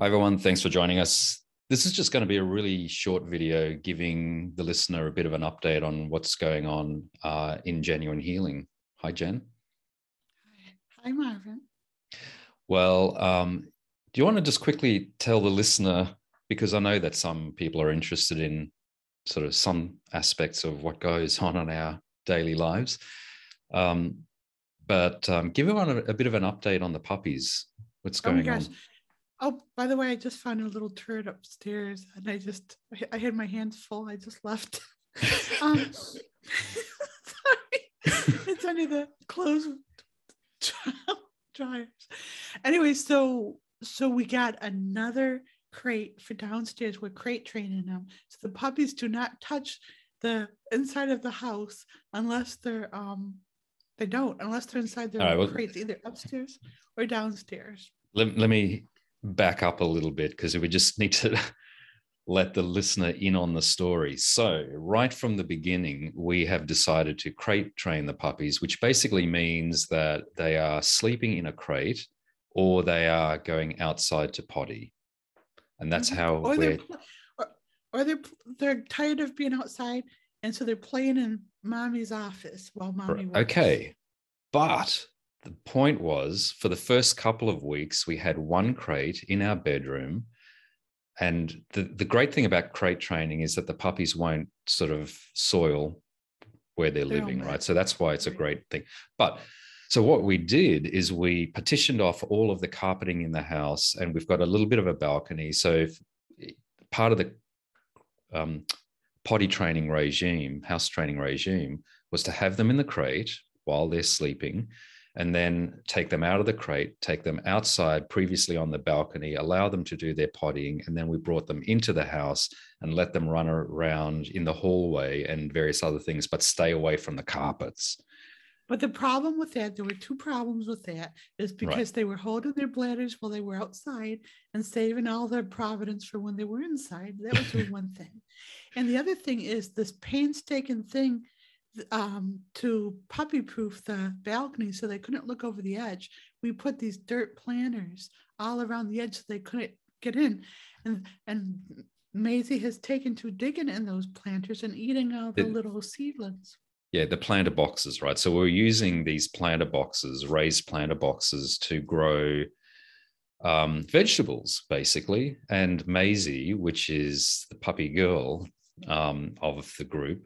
Hi, everyone. Thanks for joining us. This is just going to be a really short video giving the listener a bit of an update on what's going on uh, in Genuine Healing. Hi, Jen. Hi, Marvin. Well, um, do you want to just quickly tell the listener, because I know that some people are interested in sort of some aspects of what goes on in our daily lives, um, but um, give everyone a, a, bit of an update on the puppies. What's oh going oh on? Oh, by the way, I just found a little turd upstairs, and I just I had my hands full. I just left. um, sorry, it's under the clothes dryers. Anyway, so so we got another crate for downstairs. We're crate training them, so the puppies do not touch the inside of the house unless they're um they don't unless they're inside their right, well, crates either upstairs or downstairs. Let, let me back up a little bit because we just need to let the listener in on the story. So, right from the beginning, we have decided to crate train the puppies, which basically means that they are sleeping in a crate or they are going outside to potty. And that's mm-hmm. how or we're. Or, or they're, they're tired of being outside. And so they're playing in mommy's office while mommy works. Okay. But the point was for the first couple of weeks, we had one crate in our bedroom. And the, the great thing about crate training is that the puppies won't sort of soil where they're, living, right? So that's why it's a great thing. But so what we did is we partitioned off all of the carpeting in the house, and we've got a little bit of a balcony. So part of the um, potty training regime, house training regime, was to have them in the crate while they're sleeping and then take them out of the crate, take them outside previously on the balcony, allow them to do their pottying, and then we brought them into the house and let them run around in the hallway and various other things, but stay away from the carpets. But the problem with that, there were two problems with that, is because right. they were holding their bladders while they were outside and saving all their providence for when they were inside. That was the one thing. And the other thing is this painstaking thing um, to puppy proof the balcony so they couldn't look over the edge, we put these dirt planters all around the edge so they couldn't get in. And and Maisie has taken to digging in those planters and eating all the, the little seedlings. Yeah, the planter boxes, right? So we're using these planter boxes, raised planter boxes, to grow um, vegetables, basically. And Maisie, which is the puppy girl um, of the group,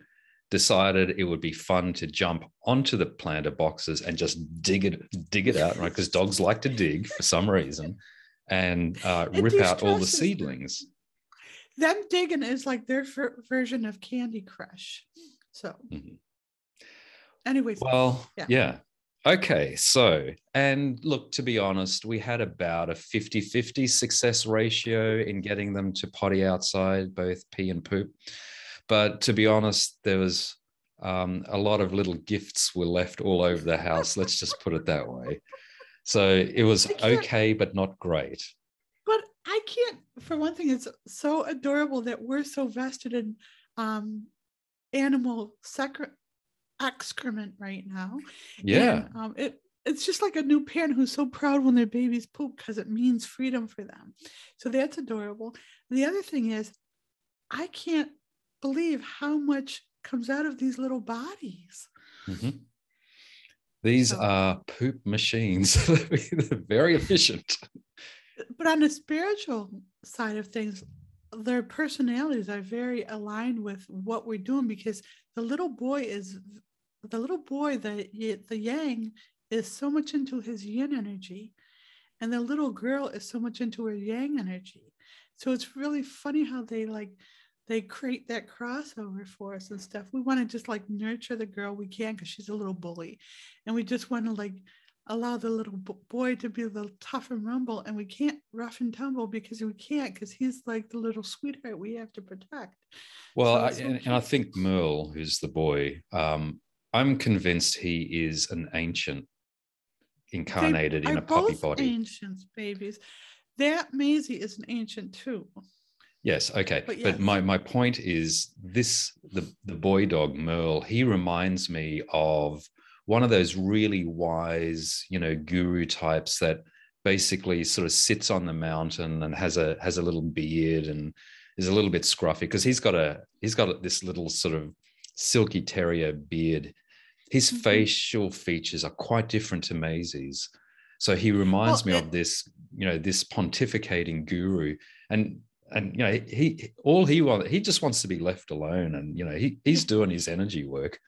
decided it would be fun to jump onto the planter boxes and just dig it dig it out right? Because dogs like to dig for some reason and uh, rip out all the seedlings. Them digging is like their version of candy crush. So mm-hmm. anyways well yeah. yeah. Okay so and look to be honest we had about a 50-50 success ratio in getting them to potty outside both pee and poop but to be honest, there was um, a lot of little gifts were left all over the house. Let's just put it that way. So it was okay, but not great. But I can't. For one thing, it's so adorable that we're so vested in um, animal sacri- excrement right now. Yeah. And, um, it it's just like a new parent who's so proud when their babies poop because it means freedom for them. So that's adorable. the other thing is, I can't believe how much comes out of these little bodies. Mm-hmm. These so, are poop machines. They're very efficient. But on the spiritual side of things, their personalities are very aligned with what we're doing because the little boy is the little boy, the the yang is so much into his yin energy, and the little girl is so much into her yang energy. So it's really funny how they like they create that crossover for us and stuff. We want to just like nurture the girl we can because she's a little bully, and we just want to like allow the little boy to be a little tough and rumble, and we can't rough and tumble because we can't because he's like the little sweetheart we have to protect. Well, so I, and, and, I think Merle, who's the boy, um, I'm convinced he is an ancient incarnated they in a puppy body. Ancients, babies. That Maisie is an ancient too. Yes, okay. But, yes. but, my my point is this the the boy dog Merle, he reminds me of one of those really wise, you know, guru types that basically sort of sits on the mountain and has a has a little beard and is a little bit scruffy because he's got a he's got this little sort of silky terrier beard. His mm-hmm. facial features are quite different to Maisie's. So he reminds well, me of this, you know, this pontificating guru. And and you know, he all he wants he just wants to be left alone. And you know, he he's doing his energy work.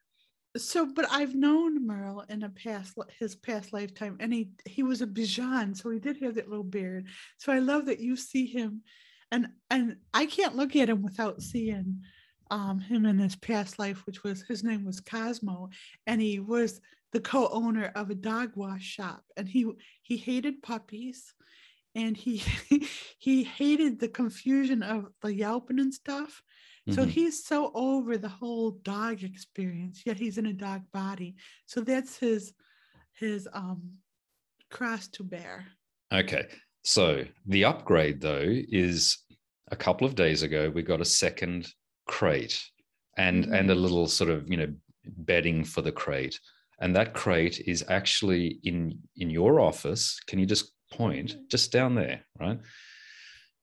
So, but I've known Merle in a past his past lifetime, and he he was a Bichon, so he did have that little beard. So I love that you see him, and and I can't look at him without seeing um, him in his past life, which was his name was Cosmo, and he was the co-owner of a dog wash shop, and he he hated puppies, and he he hated the confusion of the yelping and stuff. So mm-hmm. he's so over the whole dog experience, yet he's in a dog body. So that's his his um cross to bear. Okay. So the upgrade though is a couple of days ago we got a second crate and mm-hmm. and a little sort of you know bedding for the crate and that crate is actually in in your office can you just point just down there right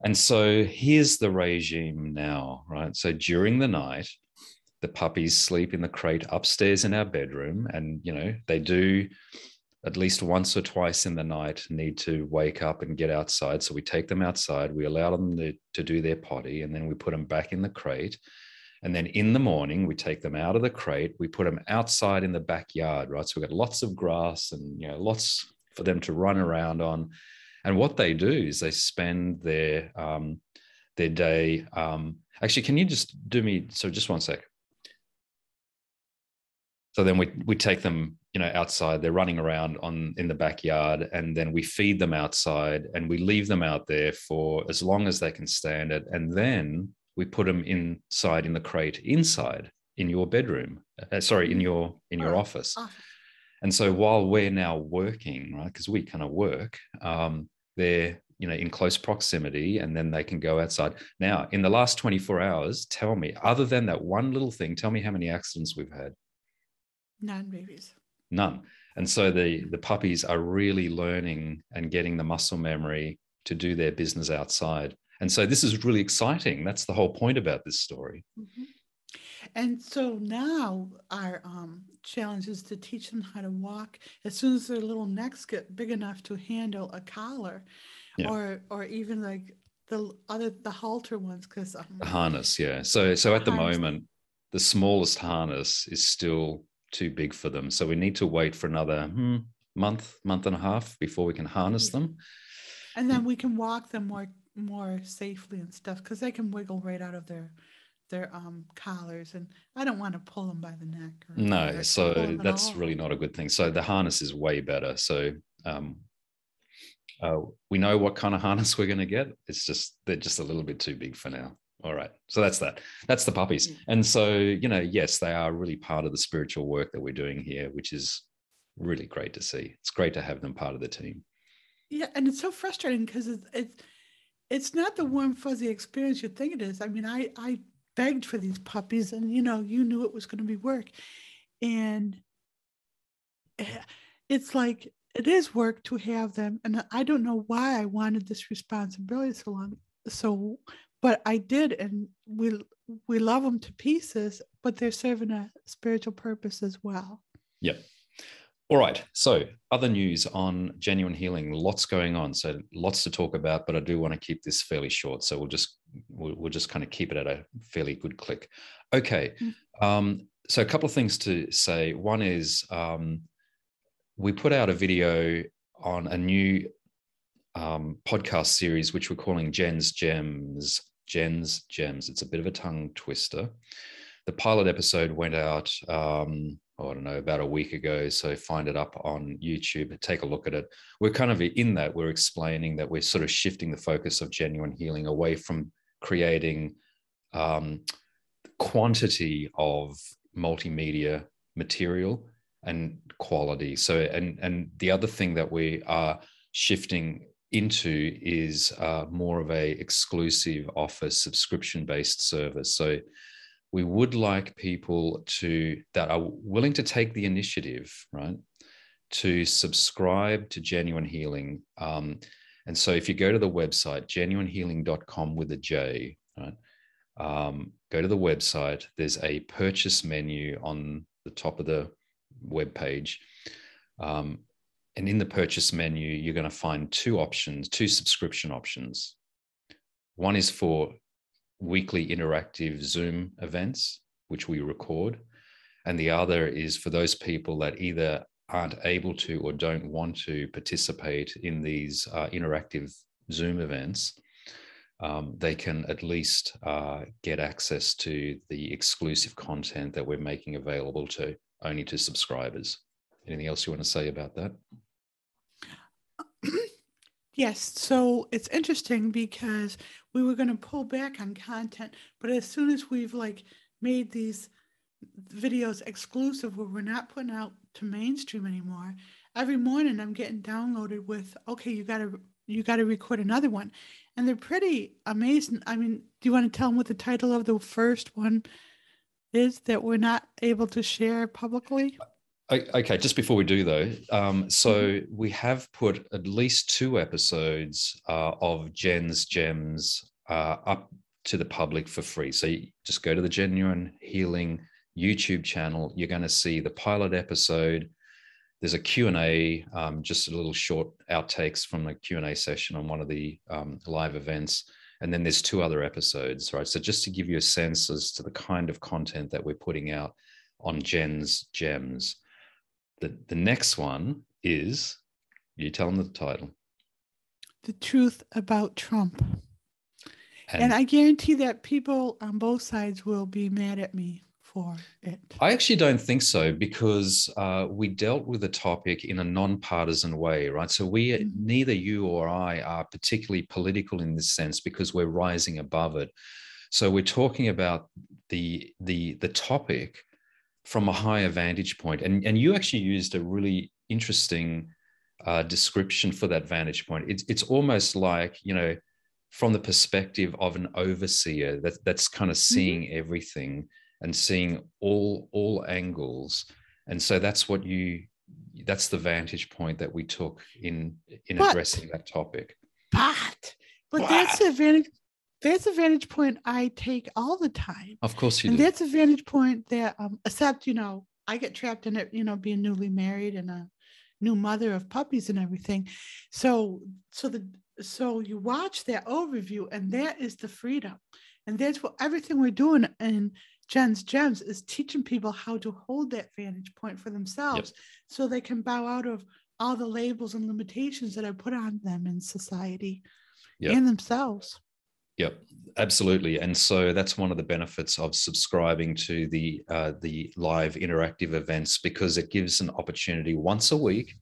and so here's the regime now right so during the night the puppies sleep in the crate upstairs in our bedroom and you know they do at least once or twice in the night need to wake up and get outside. So we take them outside, we allow them to, to do their potty, and then we put them back in the crate. And then in the morning, we take them out of the crate, we put them outside in the backyard, right? So we've got lots of grass and you know, lots for them to run around on. And what they do is they spend their um, their day. Um, actually, can you just do me so just one sec? So then we we take them you know outside they're running around on in the backyard and then we feed them outside and we leave them out there for as long as they can stand it and then we put them inside in the crate inside in your bedroom uh, sorry in your in your oh, office and so while we're now working right because we kind of work um, they're you know in close proximity and then they can go outside now in the last 24 hours tell me other than that one little thing tell me how many accidents we've had none babies none. And so the the puppies are really learning and getting the muscle memory to do their business outside. And so this is really exciting. That's the whole point about this story. Mm-hmm. And so now our um, challenge is to teach them how to walk as soon as their little necks get big enough to handle a collar, yeah. or or even like the other the halter ones because um, the harness. Yeah. So so at the harness. moment, the smallest harness is still too big for them. So we need to wait for another hmm, month, month and a half before we can harness them. And then we can walk them more more safely and stuff because they can wiggle right out of their their um collars and I don't want to pull them by the neck. no, so that's really not a good thing. So the harness is way better. So um uh, we know what kind of harness we're going to get. It's just they're just a little bit too big for now. All right. So that's that. That's the puppies. And so, you know, yes, they are really part of the spiritual work that we're doing here, which is really great to see. It's great to have them part of the team. Yeah. And it's so frustrating because it's, it's, it's not the warm, fuzzy experience you think it is. I mean, I, I begged for these puppies and, you know, you knew it was going to be work. And eh, it's like, it is work to have them. And I don't know why I wanted this responsibility so long. So but I did, and we we love them to pieces, but they're serving a spiritual purpose as well. Yep. All right. So, other news on genuine healing. Lots going on. So, lots to talk about, but I do want to keep this fairly short. So, we'll just we'll, we'll just kind of keep it at a fairly good click. Okay. Mm-hmm. Um, so, a couple of things to say. One is um, we put out a video on a new um, podcast series, which we're calling Jen's Gems Jen's Gems. It's a bit of a tongue twister. The pilot episode went out, um, oh, I don't know, about a week ago. So find it up on YouTube, take a look at it. We're kind of in that, we're explaining that we're sort of shifting the focus of genuine healing away from creating um, quantity of multimedia material and quality. So, and and the other thing that we are shifting into is uh, more of a exclusive office subscription based service so we would like people to that are willing to take the initiative right to subscribe to Genuine Healing. Um, and so if you go to the website, genuinehealing.com with a J, right? Um, go to the website. There's a purchase menu on the top of the web page. Um, and in the purchase menu, you're going to find two options, two subscription options. One is for weekly interactive Zoom events, which we record. And the other is for those people that either aren't able to or don't want to participate in these uh, interactive Zoom events. Um, they can at least uh, get access to the exclusive content that we're making available to only to subscribers. Anything else you want to say about that? Yes. So it's interesting because we were going to pull back on content, but as soon as we've like made these videos exclusive where we're not putting out to mainstream anymore, every morning I'm getting downloaded with, okay, you got to you got to record another one. And they're pretty amazing. I mean, do you want to tell them what the title of the first one is that we're not able to share publicly? Okay, just before we do though, um, so mm-hmm. we have put at least two episodes uh, of Jen's Gems uh, up to the public for free. So you just go to the Genuine Healing YouTube channel. You're going to see the pilot episode. There's a Q&A, um, just a little short outtakes from the Q&A session on one of the um, live events. And then there's two other episodes, right? So just to give you a sense as to the kind of content that we're putting out on Jen's Gems the, the next one is you tell them the title the truth about trump and, and, i guarantee that people on both sides will be mad at me for it i actually don't think so because uh, we dealt with the topic in a non-partisan way right so we mm-hmm. neither you or i are particularly political in this sense because we're rising above it so we're talking about the the the topic from a higher vantage. And, and you actually used a really interesting uh, description for that vantage point. It's, it's almost like, you know, from the perspective of an overseer that, that's kind of mm-hmm. seeing mm-hmm. everything and seeing all all angles. And so that's what you that's the vantage point that we took in in but, addressing that topic. But but, that's a vantage that's a vantage point I take all the time. Of course you and do. that's a vantage point that, um, except, you know, I get trapped in it, you know, being newly married and a new mother of puppies and everything. So, so the, so you watch that overview and that is the freedom. And that's what everything we're doing in Jen's Gems is teaching people how to hold that vantage point for themselves yep. so they can bow out of all the labels and limitations that are put on them in society yep. and themselves. Yep, absolutely. And so that's one of the benefits of subscribing to the uh, the live interactive events because it gives an opportunity once a week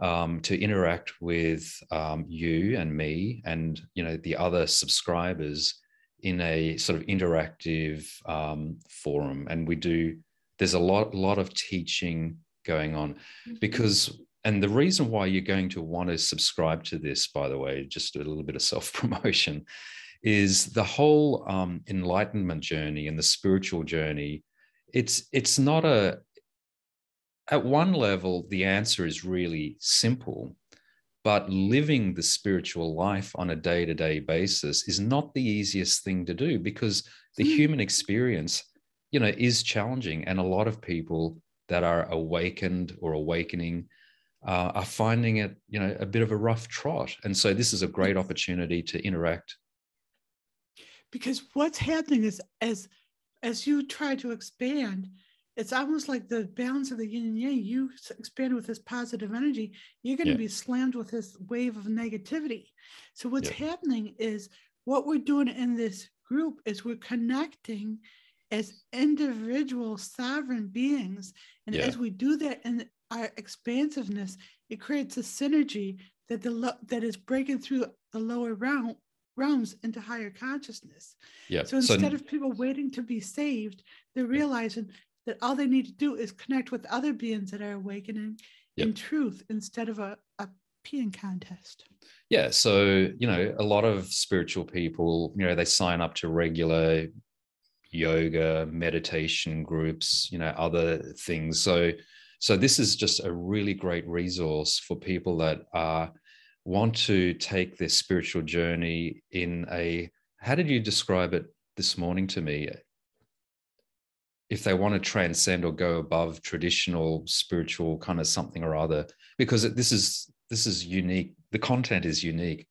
um, to interact with um, you and me and you know the other subscribers in a sort of interactive um, forum. And we do. There's a lot lot of teaching going on mm-hmm. because and the reason why you're going to want to subscribe to this by the way just a little bit of self promotion is the whole um, enlightenment journey and the spiritual journey. It's it's not a at one level the answer is really simple, but living the spiritual life on a day to day basis is not the easiest thing to do because the mm. human experience, you know, is challenging, and a lot of people that are awakened or awakening. Uh, are finding it, you know, a bit of a rough trot, and so this is a great opportunity to interact because what's happening is as as you try to expand it's almost like the balance of the yin and yang you expand with this positive energy you're going to yeah. be slammed with this wave of negativity so what's yeah. happening is what we're doing in this group is we're connecting as individual sovereign beings and yeah. as we do that in our expansiveness it creates a synergy that the lo- that is breaking through the lower realm realms into higher consciousness. Yeah. So instead so, of people waiting to be saved, they're realizing that all they need to do is connect with other beings that are awakening yep. in truth instead of a, a peeing contest. Yeah. So, you know, a lot of spiritual people, you know, they sign up to regular yoga, meditation groups, you know, other things. So So this is just a really great resource for people that are want to take their spiritual journey in a how did you describe it this morning to me if they want to transcend or go above traditional spiritual kind of something or other because this is this is unique the content is unique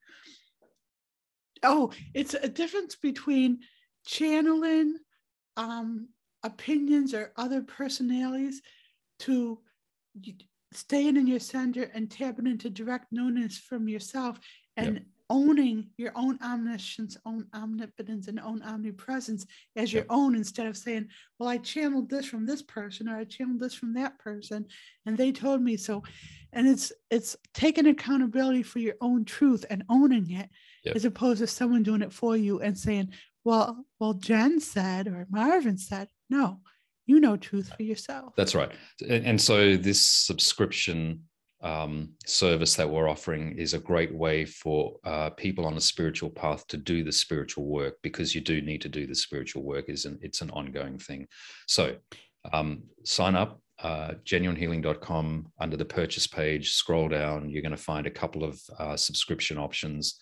oh it's a difference between channeling um opinions or other personalities to staying in your center and tapping into direct knownness from yourself and yep. Owning your own omniscience, own omnipotence, and own omnipresence as your own instead of saying, Well, I channeled this from this person or I channeled this from that person and they told me so. And it's it's taking accountability for your own truth and owning it yep. as opposed to someone doing it for you and saying, Well, well, Jen said or Marvin said, no, you know truth for yourself. That's right. And, and so this subscription um, service that we're offering is a great way for uh, people on a spiritual path to do the spiritual work because you do need to do the spiritual work. is an, It's an ongoing thing. So um, sign up, uh, genuinehealing.com under the purchase page, scroll down, you're going to find a couple of uh, subscription options.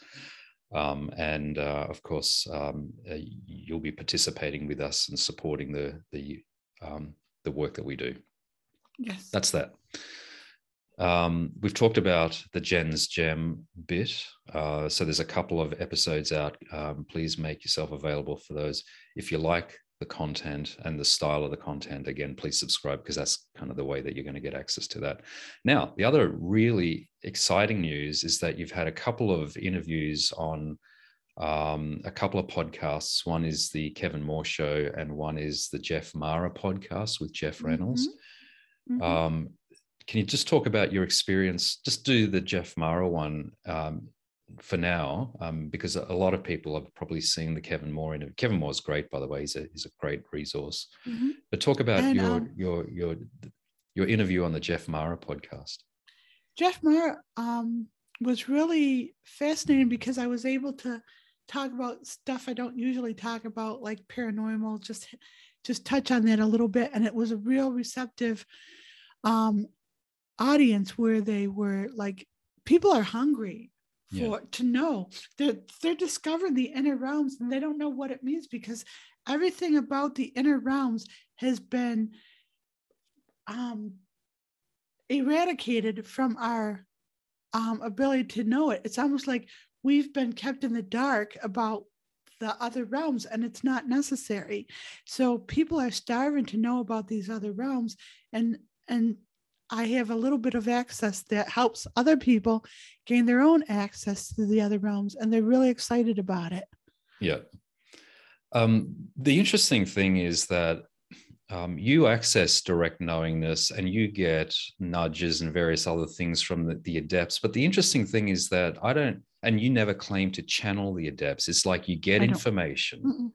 Um, and uh, of course, um, uh, you'll be participating with us and supporting the the um, the work that we do. Yes, that's that. Um, we've talked about the Jen's Gem bit. Uh, so there's a couple of episodes out. Um, please make yourself available for those. If you like the content and the style of the content, again, please subscribe because that's kind of the way that you're going to get access to that. Now, the other really exciting news is that you've had a couple of interviews on um, a couple of podcasts. One is the Kevin Moore Show, and one is the Jeff Mara podcast with Jeff Reynolds. Mm-hmm. Mm-hmm. Um, can you just talk about your experience? Just do the Jeff Mara one. Um, for now, um, because a lot of people have probably seen the Kevin Moore interview. Kevin Moore's great, by the way. He's a he's a great resource. Mm-hmm. But talk about and, your um, your your your interview on the Jeff Mara podcast. Jeff Mara um, was really fascinating because I was able to talk about stuff I don't usually talk about, like paranormal. Just just touch on that a little bit, and it was a real receptive um, audience where they were like people are hungry for yeah. to know. They're they're discovering the inner realms and they don't know what it means because everything about the inner realms has been um eradicated from our um, ability to know it. It's almost like we've been kept in the dark about the other realms and it's not necessary. So people are starving to know about these other realms and and I have a little bit of access that helps other people gain their own access to the other realms, and they're really excited about it. Yeah. Um, the interesting thing is that um, you access direct knowingness and you get nudges and various other things from the, the adepts. But the interesting thing is that I don't, and you never claim to channel the adepts. It's like you get information.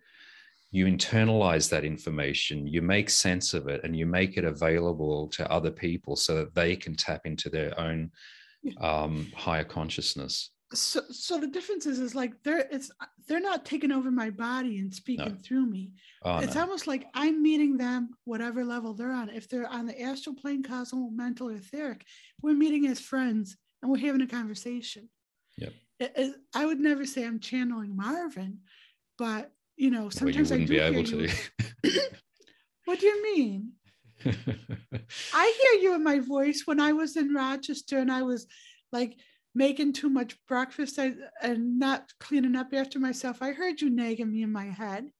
You internalize that information, you make sense of it, and you make it available to other people so that they can tap into their own um, higher consciousness. So, so the difference is, is like they're it's they're not taking over my body and speaking no. through me. Oh, it's no. almost like I'm meeting them whatever level they're on. If they're on the astral plane, cosmic, mental, or etheric, we're meeting as friends and we're having a conversation. Yep. It, it, I would never say I'm channeling Marvin, but you know, sometimes well, you wouldn't I be able to. what do you mean? I hear you in my voice when I was in Rochester and I was like making too much breakfast and not cleaning up after myself. I heard you nagging me in my head.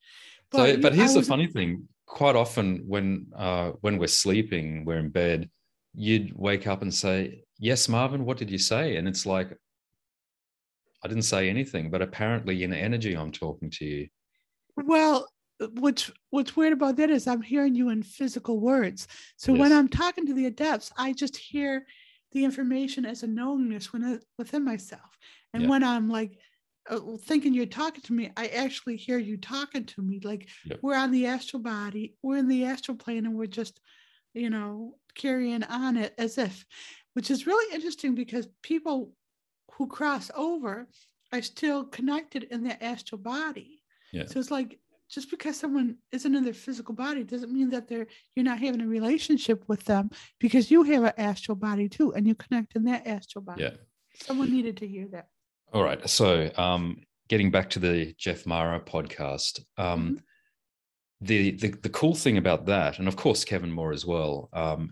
But, so, but here's was, the funny thing: quite often when uh, when we're sleeping, we're in bed, you'd wake up and say, "Yes, Marvin, what did you say?" And it's like, I didn't say anything, but apparently in energy, I'm talking to you. Well, what's what's weird about that is I'm hearing you in physical words. So yes. when I'm talking to the adepts, I just hear the information as a knowingness when, within myself. And yeah. when I'm like uh, thinking you're talking to me, I actually hear you talking to me. Like yep. we're on the astral body, we're in the astral plane, and we're just, you know, carrying on it as if, which is really interesting because people who cross over are still connected in their astral body. Yeah. So it's like just because someone isn't in their physical body doesn't mean that they're you're not having a relationship with them because you have an astral body too and you connect in that astral body. Yeah. Someone needed to hear that. All right. So um getting back to the Jeff Mara podcast, um Mm-hmm. the, the the cool thing about that, and of course Kevin Moore as well, um,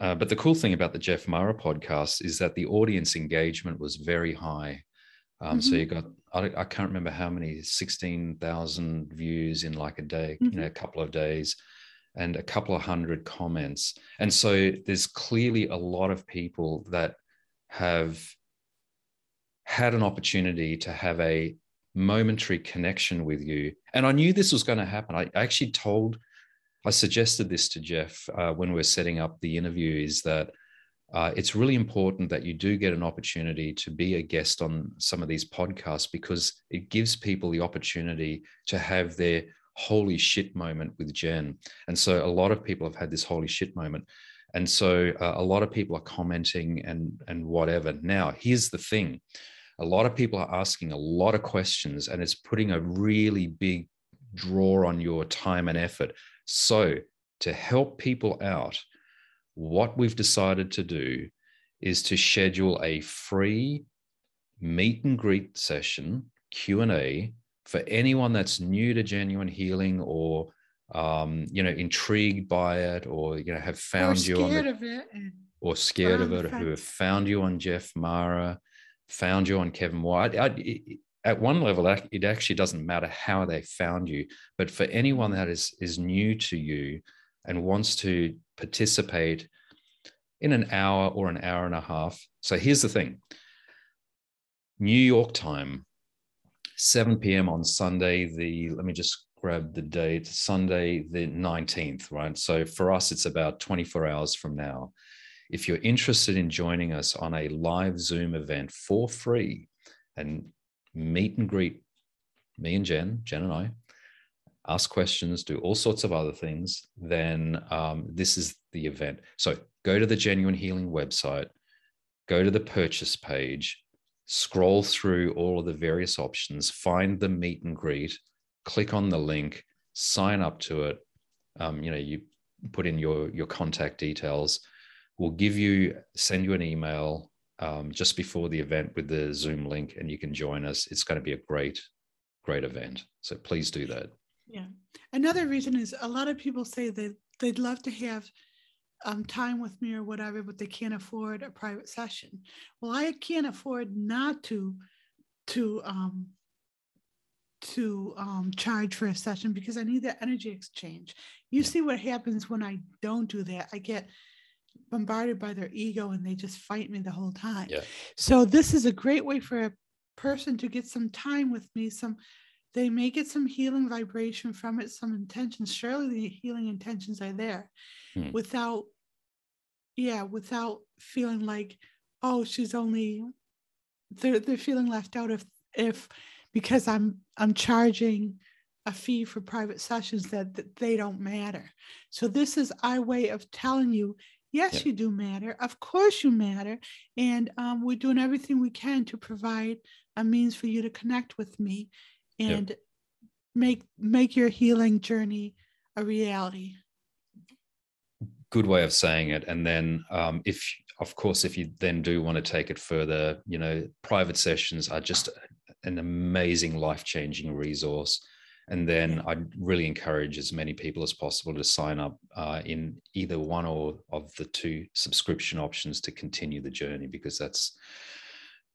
uh, but the cool thing about the Jeff Mara podcast is that the audience engagement was very high. Um, So Mhm. you got I, I can't remember how many sixteen thousand views in like a day, you know, a couple of days, and a couple of hundred comments. And so there's clearly a lot of people that have had an opportunity to have a momentary connection with you. And I knew this was going to happen. I actually told, I suggested this to Jeff uh, when we were setting up the interview is that uh, it's really important that you do get an opportunity to be a guest on some of these podcasts because it gives people the opportunity to have their holy shit moment with Jen. And so a lot of people have had this holy shit moment. And so uh, a lot of people are commenting and and whatever. Now, here's the thing a lot of people are asking a lot of questions and it's putting a really big draw on your time and effort. So, to help people out, what we've decided to do is to schedule a free meet and greet session q&a for anyone that's new to genuine healing or um, you know intrigued by it or you know have found you on the, of it. Or scared of it, or who have found you on Jeff Mara, found you on Kevin White. I, it- at one level, it actually doesn't matter how they found you, but for anyone that is is new to you and wants to participate in an hour or an hour and a half. So here's the thing: New York time, 7 p.m. on Sunday. The let me just grab the date. Sunday the 19th, right? So for us, it's about 24 hours from now if you're interested in joining us on a live Zoom event for free and meet and greet me and Jen, Jen and I, ask questions, do all sorts of other things, then um, this is the event. So go to the Genuine Healing website, go to the purchase page, scroll through all of the various options, find the meet and greet, click on the link, sign up to it. Um, you know, you put in your your contact details we'll give you send you an email um, just before the event with the zoom link and you can join us it's going to be a great great event so please do that Yeah. Another reason is a lot of people say that they'd love to have um, time with me or whatever, but they can't afford a private session. Well, I can't afford not to to um, to um, charge for a session because I need that energy exchange. You see what happens when I don't do that. I get bombarded by their ego and they just fight me the whole time. Yeah. So this is a great way for a person to get some time with me, some they may get some healing vibration from it, some intentions. Surely the healing intentions are there Hmm. without, yeah, without feeling like, oh, she's only they're they're feeling left out if if because I'm I'm charging a fee for private sessions that, that they don't matter. So this is our way of telling you, yes, you do matter. Of course you matter. And um, we're doing everything we can to provide a means for you to connect with me And make make your healing journey a reality. good way of saying it. And then um, if of course if you then do want to take it further you know private sessions are just an amazing life-changing resource. And then i'd really encourage as many people as possible to sign up uh, in either one or of the two subscription options to continue the journey because that's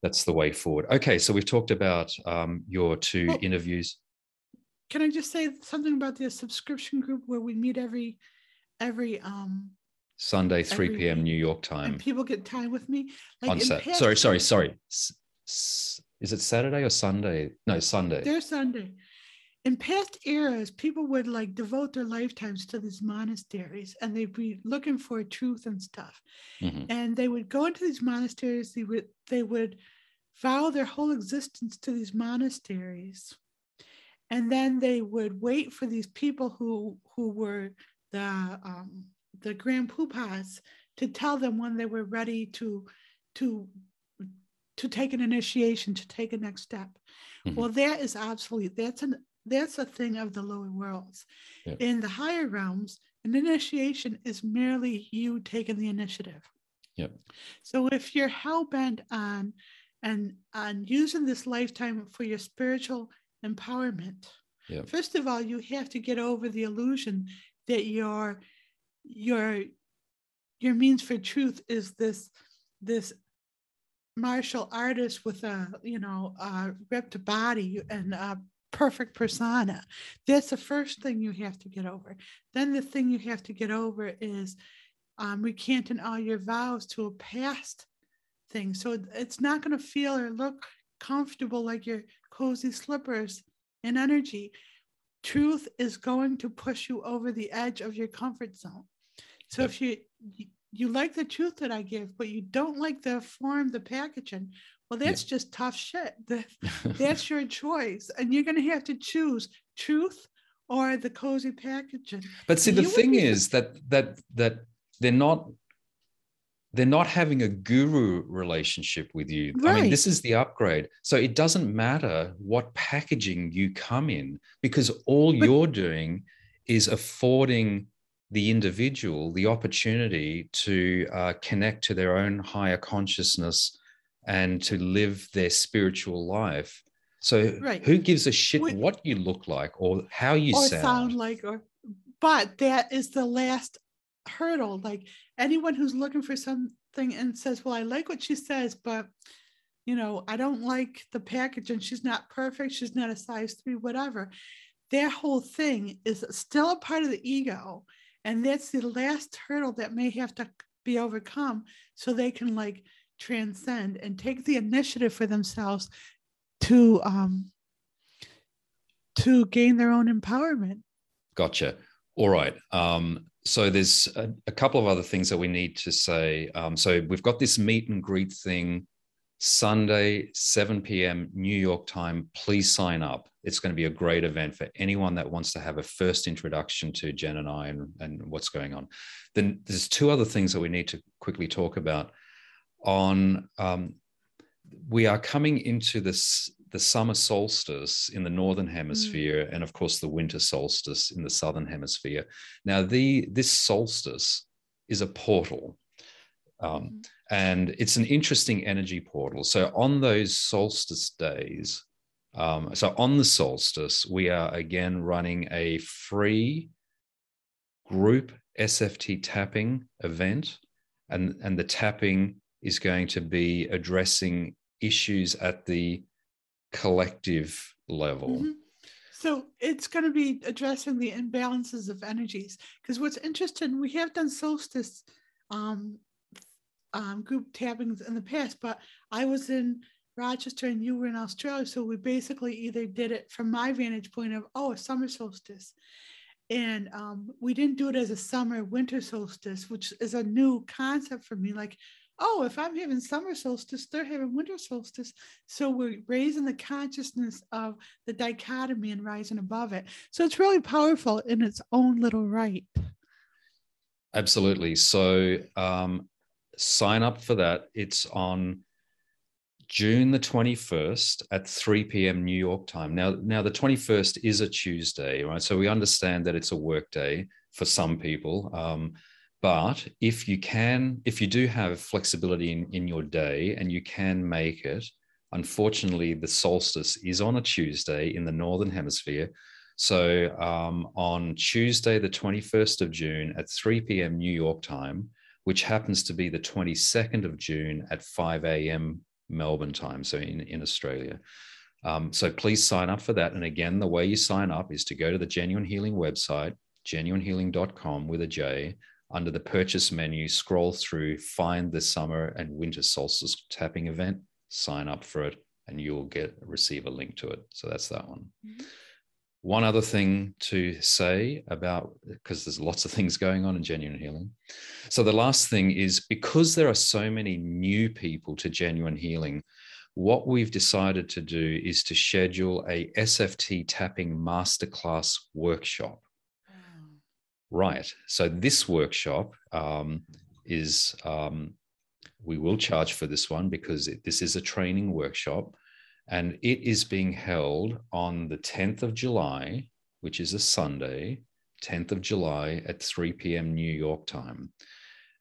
that's the way forward okay so we've talked about um, your two Well- interviews Can I just say something about the subscription group where we meet every every um sunday 3 every p.m new york time and people get time with me? Like on Sat- past- sorry sorry sorry S- s- is it saturday or sunday no sunday They're Sunday. In past eras, people would like devote their lifetimes to these monasteries and they'd be looking for truth and stuff. Mhm. And they would go into these monasteries, they would they would vow their whole existence to these monasteries. And then they would wait for these people who who were the um, the grand pupas to tell them when they were ready to to to take an initiation, to take a next step. Mhm. Well, that is obsolete. That's an that's a thing of the lower worlds. Yeah. In the higher realms, an initiation is merely you taking the initiative. Yep. So if you're hell bent on and on using this lifetime for your spiritual empowerment, first of all, you have to get over the illusion that your your your means for truth is this this martial artist with a you know a ripped body and a perfect persona. That's the first thing you have to get over. Then the thing you have to get over is um, recanting all your vows to a past thing so it- it's not going to feel or look comfortable like your cozy slippers and energy truth is going to push you over the edge of your comfort zone so Yep. if you you- you like the truth that I give, but you don't like the form, the packaging, well, that's just tough shit. That's your choice. And you're going to have to choose truth or the cozy packaging. But see, the thing be- is that that that they're not they're not having a guru relationship with you. I mean, this is the upgrade. So it doesn't matter what packaging you come in because all But- you're doing is affording the individual the opportunity to uh, connect to their own higher consciousness and to live their spiritual life. So Right. who gives a shit We- what you look like or how you sound? sound like or but that is the last hurdle like anyone who's looking for something and says well i like what she says but you know i don't like the package and she's not perfect she's not a size three whatever their whole thing is still a part of the ego and that's the last hurdle that may have to be overcome so they can like transcend and take the initiative for themselves to um to gain their own empowerment Gotcha. All right. Um, so there's a, a couple of other things that we need to say. Um, so we've got this meet and greet thing Sunday, 7 p.m. New York time. Please sign up. It's going to be a great event for anyone that wants to have a first introduction to Jen and I and, and what's going on. Then there's two other things that we need to quickly talk about. On um, we are coming into this the summer solstice in the northern hemisphere and of course the winter solstice in the southern hemisphere. Now the this solstice is a portal um, and it's an interesting energy portal. So on those solstice days um, so on the solstice we are again running a free group sft tapping event and and the tapping is going to be addressing issues at the collective level. Mhm. So it's going to be addressing the imbalances of energies. Because what's interesting, we have done solstice um, um, group tappings in the past, but I was in Rochester and you were in Australia. So we basically either did it from my vantage point of, oh, a summer solstice. And um, we didn't do it as a summer winter solstice, which is a new concept for me. Like, oh, if I'm having summer solstice, they're having winter solstice. So we're raising the consciousness of the dichotomy and rising above it. So it's really powerful in its own little right. Absolutely. So um, sign up for that. It's on June the 21st at 3 p.m. New York time. Now, now the 21st is a Tuesday, right? So we understand that it's a work day for some people. Um, but if you can, if you do have flexibility in, in your day and you can make it, unfortunately, the solstice is on a Tuesday in the Northern Hemisphere. So um, on Tuesday, the 21st of June at 3 p.m. New York time, which happens to be the 22nd of June at 5 a.m. Melbourne time, so in, in Australia. Um, so please sign up for that. And again, the way you sign up is to go to the Genuine Healing website, genuinehealing.com with a J. Under the purchase menu, scroll through, find the summer and winter solstice tapping event, sign up for it, and you'll get receive a link to it. So that's that one. Mhm. One other thing to say about because there's lots of things going on in genuine healing. So the last thing is because there are so many new people to genuine healing, what we've decided to do is to schedule a SFT tapping masterclass workshop. Right. So this workshop um, is um, we will charge for this one because it, this is a training workshop, And it is being held on the 10th of July, which is a Sunday, 10th of July at 3 p.m. New York time.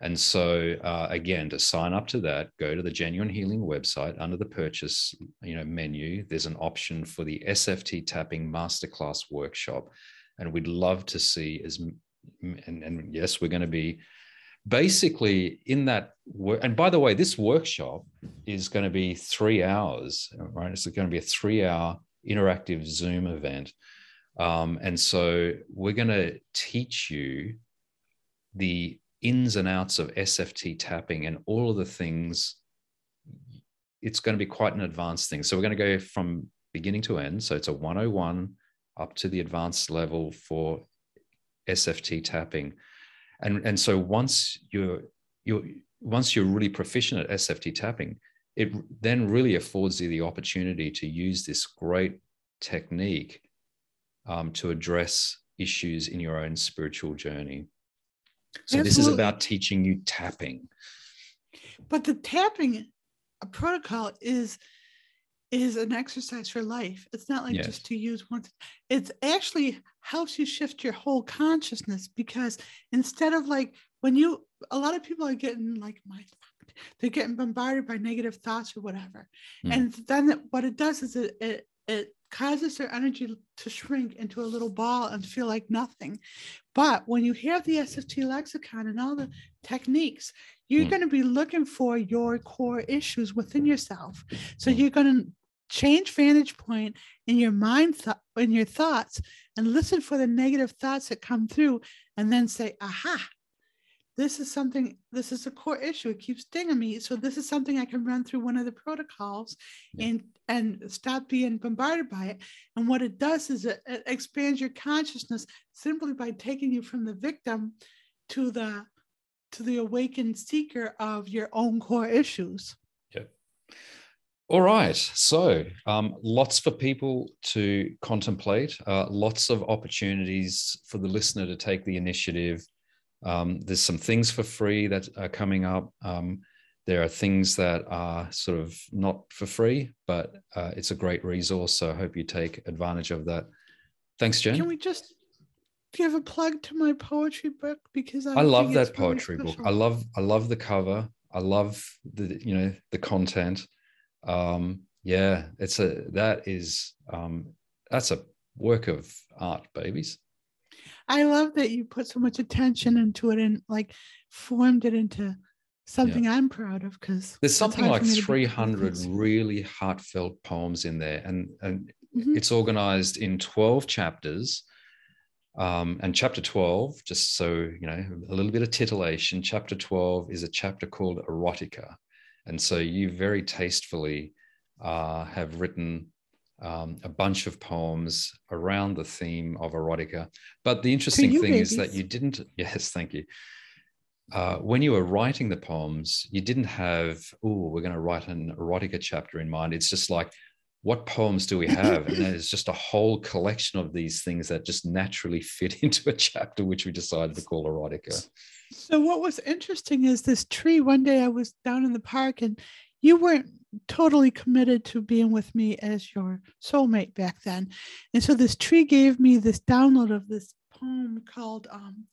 And so, uh, again, to sign up to that, go to the Genuine Healing website under the purchase, you know, menu. There's an option for the SFT Tapping Masterclass Workshop, and we'd love to see as. And, and yes, we're going to be basically in that. And by the way, this workshop is going to be three hours, right? It's going to be a three-hour interactive Zoom event, um, and so we're going to teach you the ins and outs of SFT tapping and all of the things, it's going to be quite an advanced thing. So we're going to go from beginning to end. So it's a 101 up to the advanced level for SFT tapping. And, and so once you're you're once you're really proficient at SFT tapping, it then really affords you the opportunity to use this great technique um, to address issues in your own spiritual journey. So Absolutely. this is about teaching you tapping. But the tapping protocol is is an exercise for life. It's not like yes. just to use once. It actually helps you shift your whole consciousness because instead of like when you a lot of people are getting like my they're getting bombarded by negative thoughts or whatever. Mm. And then what it does is it, it it causes their energy to shrink into a little ball and feel like nothing. But when you have the SFT lexicon and all the techniques, you're mm. going to be looking for your core issues within yourself. So mm. you're going to change vantage point in your mind, th- in your thoughts, and listen for the negative thoughts that come through, and then say, "Aha, this is something this is a core issue. It keeps stinging me. So this is something i can run through one of the protocols yeah. and and stop being bombarded by it. And what it does is it, it, expands your consciousness simply by taking you from the victim to the to the awakened seeker of your own core issues. Yeah all right so um, lots for people to contemplate uh, lots of opportunities for the listener to take the initiative um, there's some things for free that are coming up. Um, there are things that are sort of not for free, but uh, it's a great resource. So I hope you take advantage of that. Thanks, Jen. Can we just give a plug to my poetry book because I, I love that poetry book. I love I love the cover. I love the you know the content. Um, yeah, it's a that is um, that's a work of art, babies. I love that you put so much attention into it and like formed it into something yeah. I'm proud of because there's something like 300 really heartfelt poems in there, and and mm-hmm. it's organized in 12 chapters. Um, and chapter 12, just so you know, a little bit of titillation. Chapter 12 is a chapter called erotica, and so you very tastefully uh, have written um, a bunch of poems around the theme of erotica. But the interesting thing is that you didn't, yes, thank you. Uh, when you were writing the poems, you didn't have, oh, we're going to write an erotica chapter in mind. It's just like, what poems do we have? and there's just a whole collection of these things that just naturally fit into a chapter, which we decided to call erotica. So, what was interesting is this tree. One day I was down in the park and you weren't totally committed to being with me as your soulmate back then. And so this tree gave me this download of this poem called um,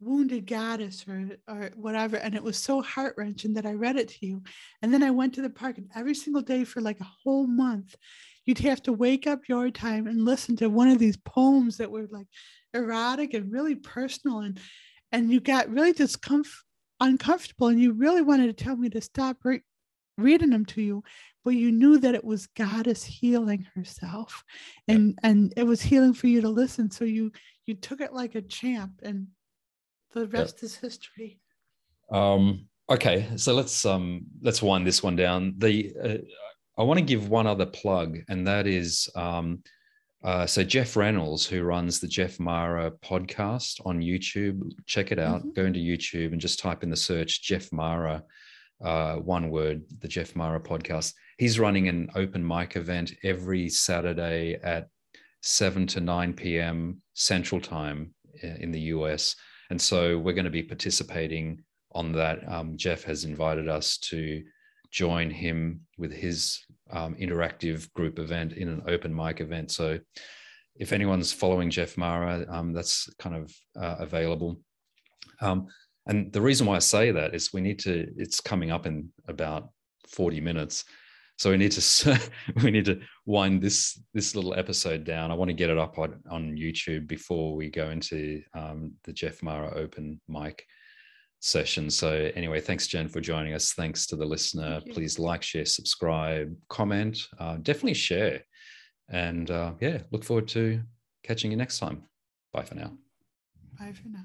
Wounded Goddess or, or whatever. And it was so heart wrenching that I read it to you. And then I went to the park, and every single day for like a whole month, you'd have to wake up your time and listen to one of these poems that were like erotic and really personal. And, and you got really discomfort uncomfortable and you really wanted to tell me to stop re- reading them to you but you knew that it was goddess healing herself and and it was healing for you to listen so you you took it like a champ and the rest yeah. is history um okay so let's um let's wind this one down the uh, i want to give one other plug and that is um uh, so Jeff Reynolds, who runs the Jeff Mara podcast on YouTube, check it out. Mm-hmm. Go into YouTube and just type in the search Jeff Mara uh, one word, the Jeff Mara podcast. He's running an open mic event every Saturday at 7 to 9 p.m. Central Time in the US. And so we're going to be participating on that. Um, Jeff has invited us to join him with his um, interactive group event in an open mic event. So if anyone's following Jeff Mara, um, that's kind of uh, available. Um, and the reason why I say that is we need to, it's coming up in about 40 minutes. So we need to we need to wind this this little episode down. I want to get it up on, on YouTube before we go into um, the Jeff Mara open mic session. So anyway, thanks Jen for joining us. Thanks to the listener. Please like, share, subscribe, comment. Uh, definitely share. And uh, yeah, look forward to catching you next time. Bye for now. Bye for now.